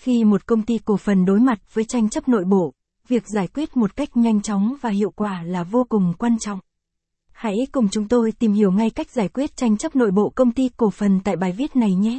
Khi một công ty cổ phần đối mặt với tranh chấp nội bộ, việc giải quyết một cách nhanh chóng và hiệu quả là vô cùng quan trọng. Hãy cùng chúng tôi tìm hiểu ngay cách giải quyết tranh chấp nội bộ công ty cổ phần tại bài viết này nhé.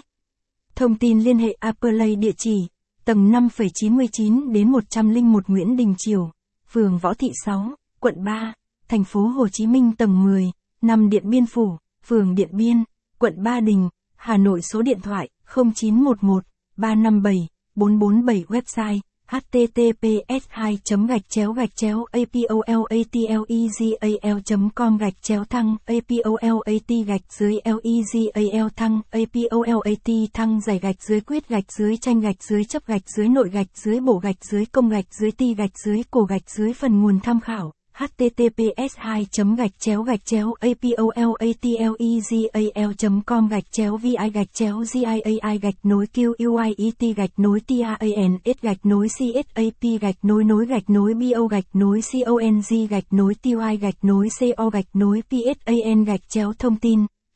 Thông tin liên hệ Appley địa chỉ tầng 5,99 đến 101 Nguyễn Đình Triều, phường Võ Thị 6, quận 3, thành phố Hồ Chí Minh tầng 10, năm Điện Biên Phủ, phường Điện Biên, quận Ba Đình, Hà Nội số điện thoại 0911 357 447 website https 2 gạch chéo gạch chéo apolatlegal com gạch chéo thăng apolat gạch dưới legal thăng apolat thăng giải gạch dưới quyết gạch dưới tranh gạch dưới chấp gạch dưới nội gạch dưới bổ gạch dưới công gạch dưới ti gạch dưới cổ gạch dưới phần nguồn tham khảo https 2 gạch chéo gạch chéo apolatlegal com gạch chéo vi gạch chéo giai gạch nối quit gạch nối tans gạch nối csap gạch nối nối gạch nối bo gạch nối cong gạch nối ty gạch nối co gạch nối psan gạch chéo thông tin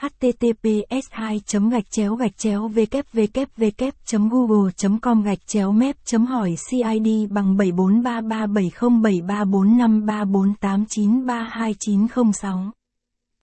https 2 gạch chéo gạch chéo www google com gạch chéo mép chấm hỏi cid bằng 743370734534893296